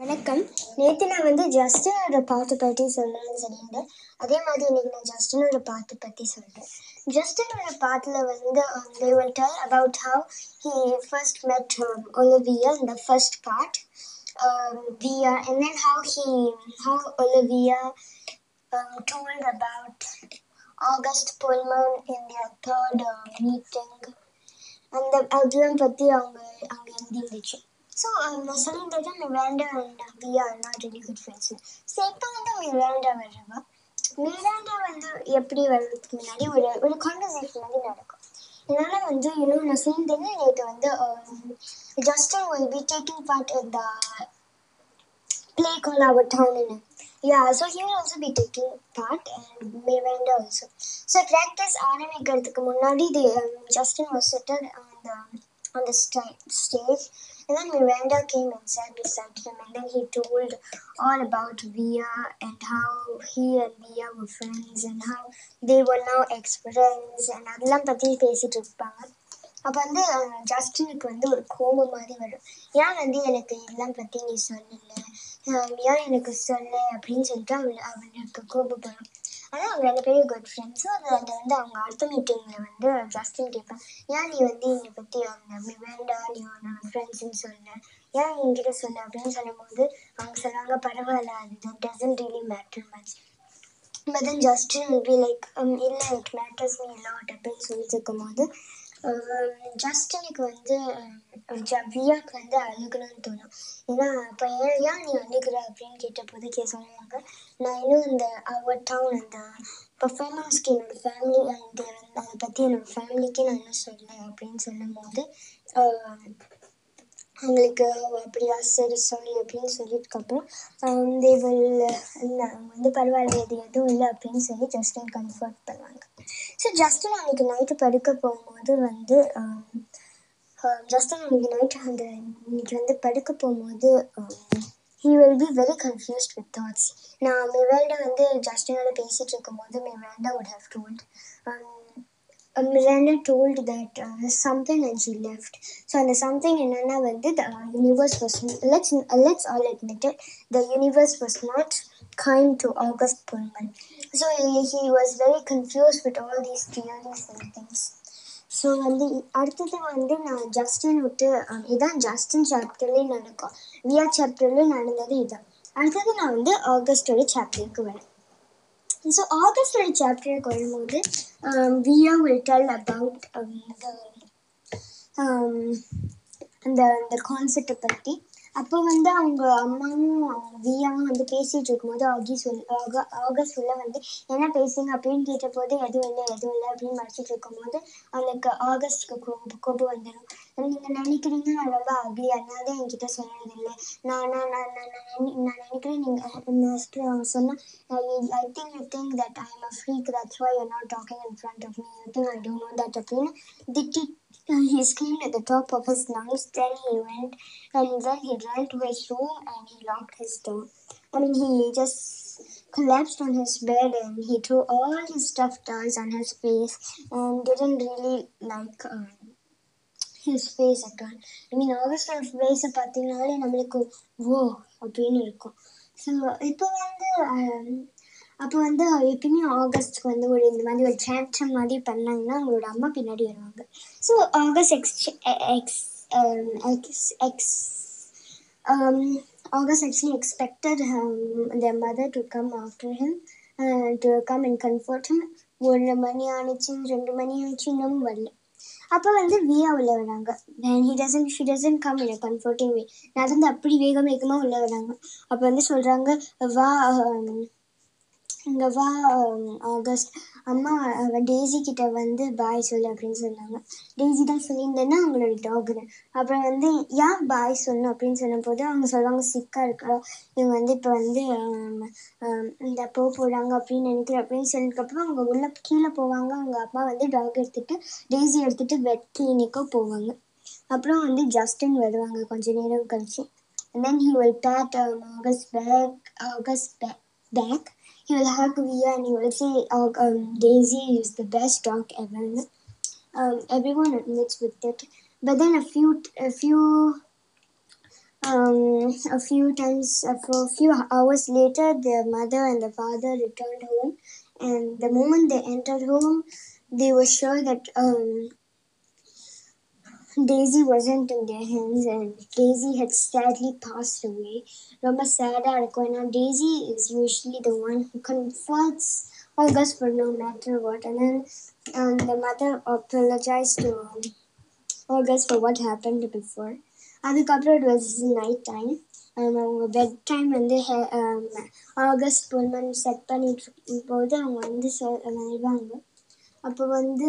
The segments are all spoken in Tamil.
வணக்கம் நேற்று நான் வந்து ஜஸ்டினோட பாட்டு பற்றி சொல்லணும்னு சொல்லியிருந்தேன் அதே மாதிரி இன்னைக்கு நான் ஜஸ்டினோட பாட்டு பற்றி சொல்கிறேன் ஜஸ்டினோட பாட்டில் வந்து they will tell about how he first met um, Olivia in the first part um, via and then how he how Olivia um, told about August Pullman in their third uh, meeting அந்த அதெல்லாம் பற்றி அவங்க அங்கே எழுதிருந்துச்சு ஸோ நான் சொல்லியிருந்தது Miranda and Via are not ready good friends so இப்போ வந்து மிராண்டா வர்றவா மிராண்டா வந்து எப்படி வர்றதுக்கு முன்னாடி ஒரு ஒரு கான்வர்சேஷன் வந்து நடக்கும். இதனால வந்து இன்னும் நான் சொல்லியிருந்தேன் நேற்று வந்து Justin will be taking part இந்த play called Our Town in yeah Yeah, so he will also be taking part and Miranda also. So practice ஆரம்பிக்கிறதுக்கு முன்னாடி they, um, Justin was seated on the on the stage. And then Miranda came and sat beside him and then he told all about Via and how he and Via were friends and how they were now ex-friends and அதெல்லாம் பற்றி பேசிட்டு இருப்பாங்க அப்போ வந்து ஜஸ்டினுக்கு வந்து ஒரு கோபம் மாதிரி வரும் ஏன் வந்து எனக்கு இதெல்லாம் பற்றி நீ சொல்லலை ஏன் எனக்கு சொல்ல அப்படின்னு சொல்லிட்டு அவள் அவனுக்கு கோபப்படும் ஆனால் அவங்க ரெண்டு பேரும் குட் ஃப்ரெண்ட்ஸ் அது அதை வந்து அவங்க அடுத்த மீட்டிங்கில் வந்து ஜஸ்டின் கேட்பேன் ஏன் நீ வந்து என்னை பற்றி அவங்க வேண்டாம் நீ உன்னோட ஃப்ரெண்ட்ஸ்ன்னு சொன்னேன் ஏன் என்கிட்ட சொன்ன? அப்படின்னு சொல்லும்போது அவங்க சொல்லுவாங்க பரவாயில்ல அது doesn't really matter much but then Justin will like இல்லை இட் மேட்டர்ஸ் மீ a அப்படின்னு சொல்லிட்டு இருக்கும்போது ஜஸ்டினுக்கு வந்து um, வந்து அழுகணும்னு தோணும். ஏன்னா இப்போ ஏன் ஏன் நீ அழுகிற அப்படின்னு கேட்டபோது கே சொல்லுவாங்க. நான் இன்னும் இந்த அவர் டவுன் அந்த பர்ஃபார்மன்ஸ்க்கு என்னோட ஃபேமிலி அண்ட் அதை பற்றி என்னோட ஃபேமிலிக்கு நான் இன்னும் சொல்லலை அப்படின்னு சொல்லும்போது அவங்களுக்கு அப்படியா சரி சாரி அப்படின்னு சொல்லிட்டுக்கப்புறம் தே வில் அவங்க வந்து பரவாயில்ல இது எதுவும் இல்லை அப்படின்னு சொல்லி ஜஸ்டின் கம்ஃபர்ட் பண்ணுவாங்க. ஸோ ஜஸ்டின் அன்னைக்கு நைட்டு படுக்க போகும்போது வந்து ஜஸ்டின் அன்னைக்கு நைட்டு அந்த இன்னைக்கு வந்து படுக்க போகும்போது he will be very confused with thoughts நான் மிராண்டா வந்து ஜஸ்டினோட பேசிகிட்டு இருக்கும்போது Miranda would have told uh, Miranda told that uh, something and she left. So அந்த something என்னன்னா வந்து the uh, universe was let's uh, let's all admit it the universe was not kind to August Pullman. So he, he was very confused with all these theories and things. So வந்து அடுத்தது வந்து நான் ஜஸ்டின் விட்டு அஹ், இதான் ஜஸ்டின் சாப்டர்லேயே நடக்கும் வியா சாப்டர்லேயே நடந்தது இதான் அடுத்தது நான் வந்து ஆகஸ்டோட சாப்டருக்கு வரேன் ஸோ ஆகஸ்டோட சாப்டருக்கு வரும்போது வியா வில் டெல் அபவுட் அந்த அந்த கான்செப்டை பற்றி அப்போ வந்து அவங்க அம்மாவும் வியாவும் வந்து பேசிகிட்டு இருக்கும்போது ஆகி சொல் ஆகஸ்ட் உள்ள வந்து என்ன பேசுங்க அப்படின்னு கேட்டபோது எதுவும் இல்லை எதுவும் இல்லை அப்படின்னு மறைச்சிட்டு இருக்கும்போது அவளுக்கு ஆகஸ்ட்க்கு கோபம் வந்துடும் நீங்கள் நினைக்கிறீங்க நான் ரொம்ப அக்லி அதனால தான் என்கிட்ட சொன்னது இல்லை நான் நான் நான் நான் நான் நினை- நான் நினைக்கிறேன் நீங்கள் அவங்க சொன்னால் I think you think that I am a freak that's why you not talking in front of me you think I don't know that அப்படின்னு திட்டி uh, he screamed at the top of his lungs. Then he went and then he ran to his room and he locked his door. I mean, he just collapsed on his bed and he threw all his stuffed toys on his face and didn't really like um, his face at I mean mean, ஆகஸ்டோட ஃபேஸை பார்த்தீங்கனாலே நம்மளுக்கு ஓ அப்படின்னு இருக்கும். ஸோ இப்போ வந்து um, அப்போ வந்து எப்பயுமே ஆகஸ்ட்க்கு வந்து ஒரு இந்த மாதிரி ஒரு சான்சம் மாதிரி பண்ணாங்கன்னா அவங்களோட அம்மா பின்னாடி வருவாங்க. So August ex ex ex ex August actually expected the mother to come after him to come and to come uh, ஒரு மணி ஆனிச்சு ரெண்டு மணி ஆனிச்சு இன்னும் வரல. அப்போ வந்து வியா உள்ள வராங்க. He he doesn't she doesn't come in comforting way நடந்து அப்படி வேக வேகமாக உள்ள வராங்க. அப்போ வந்து சொல்கிறாங்க வா இங்கே வா ஆகஸ்ட். அம்மா அவ டேசி கிட்ட வந்து பாய் சொல்லு அப்படின்னு சொன்னாங்க. டேசி தான் சொல்லியிருந்தேன்னா அவங்களோட டாக்னு அப்புறம் வந்து ஏன் பாய் சொல்லணும் அப்படின்னு சொன்னபோது அவங்க சொல்லுவாங்க சிக்கா இருக்கா. இவங்க வந்து இப்போ வந்து இந்த போக போகிறாங்க அப்படின்னு நினைக்கிறேன். அப்படின்னு சொன்னதுக்கப்புறம் அவங்க உள்ள கீழே போவாங்க. அவங்க அப்பா வந்து டாக் எடுத்துட்டு டேசி எடுத்துட்டு வெட் கிளினிக்கோ போவாங்க. அப்புறம் வந்து ஜஸ்டின் வருவாங்க கொஞ்ச நேரம் கழிச்சு. Then then he will pat August back August back back. He will hug Via and he will say, oh, um, Daisy is the best dog ever. Um, everyone admits with it. But then a few, a few um, a few times, uh, for a few hours later, the mother and the father returned home. And the moment they entered home, they were sure that um, Daisy wasn't in their hands and Daisy had sadly passed away. ரொம்ப சேடாக இருக்கும் ஏன்னா Daisy is usually the one who comforts August for no matter what. And then um, the mother apologized to August for what happened before. அதுக்கப்புறம் it was night time அவங்க பெட் டைம் வந்து ஆகஸ்ட் புல்மன் செட் பண்ணிட்டு இருக்கும் போது அவங்க வந்து சொ- வருவாங்க அப்போ வந்து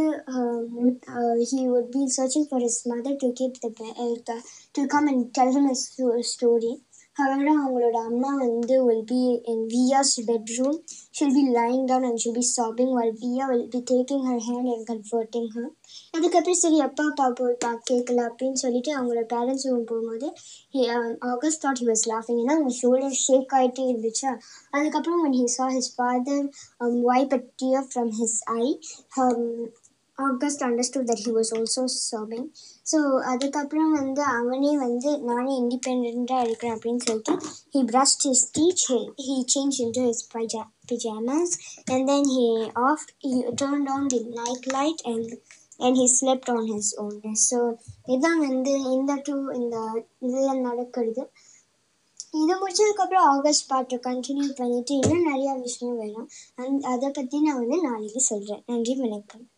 he would be searching for his mother to keep the bed to come and tell him a sto- story however அவங்களோட அம்மா வந்து will be in Via's bedroom she'll be lying down and she'll be sobbing while Via will be taking her hand and comforting her அதுக்கப்புறம் சரி அப்பா அப்பா போய் பா கேட்கல அப்படின்னு சொல்லிட்டு அவங்களோட பேரண்ட்ஸ் ரூம் போகும்போது ஆகஸ்ட் தாட் ஹி வாஸ் லாஃபிங் ஏன்னா அவங்க ஷோல்டர் ஷேக் ஆகிட்டே இருந்துச்சா அதுக்கப்புறம் when he saw his father um, wipe a tear from his eye um, August understood that he was also serving so அதுக்கப்புறம் வந்து அவனே வந்து நானே இண்டிபெண்ட்டாக இருக்கிறேன் அப்படின்னு சொல்லிட்டு he brushed his teeth he change changed into his pajamas pajamas and then he off he the night light and and and slept on his on so இதான் வந்து இந்த டூ இந்த இதில் நடக்கிறது. இது முடிச்சதுக்கப்புறம் ஆகஸ்ட் பாட்டை கண்டினியூ பண்ணிவிட்டு இன்னும் நிறையா விஷயம் வேணும். அந் அதை பற்றி நான் வந்து நாளைக்கு சொல்கிறேன் நன்றி வணக்கம்.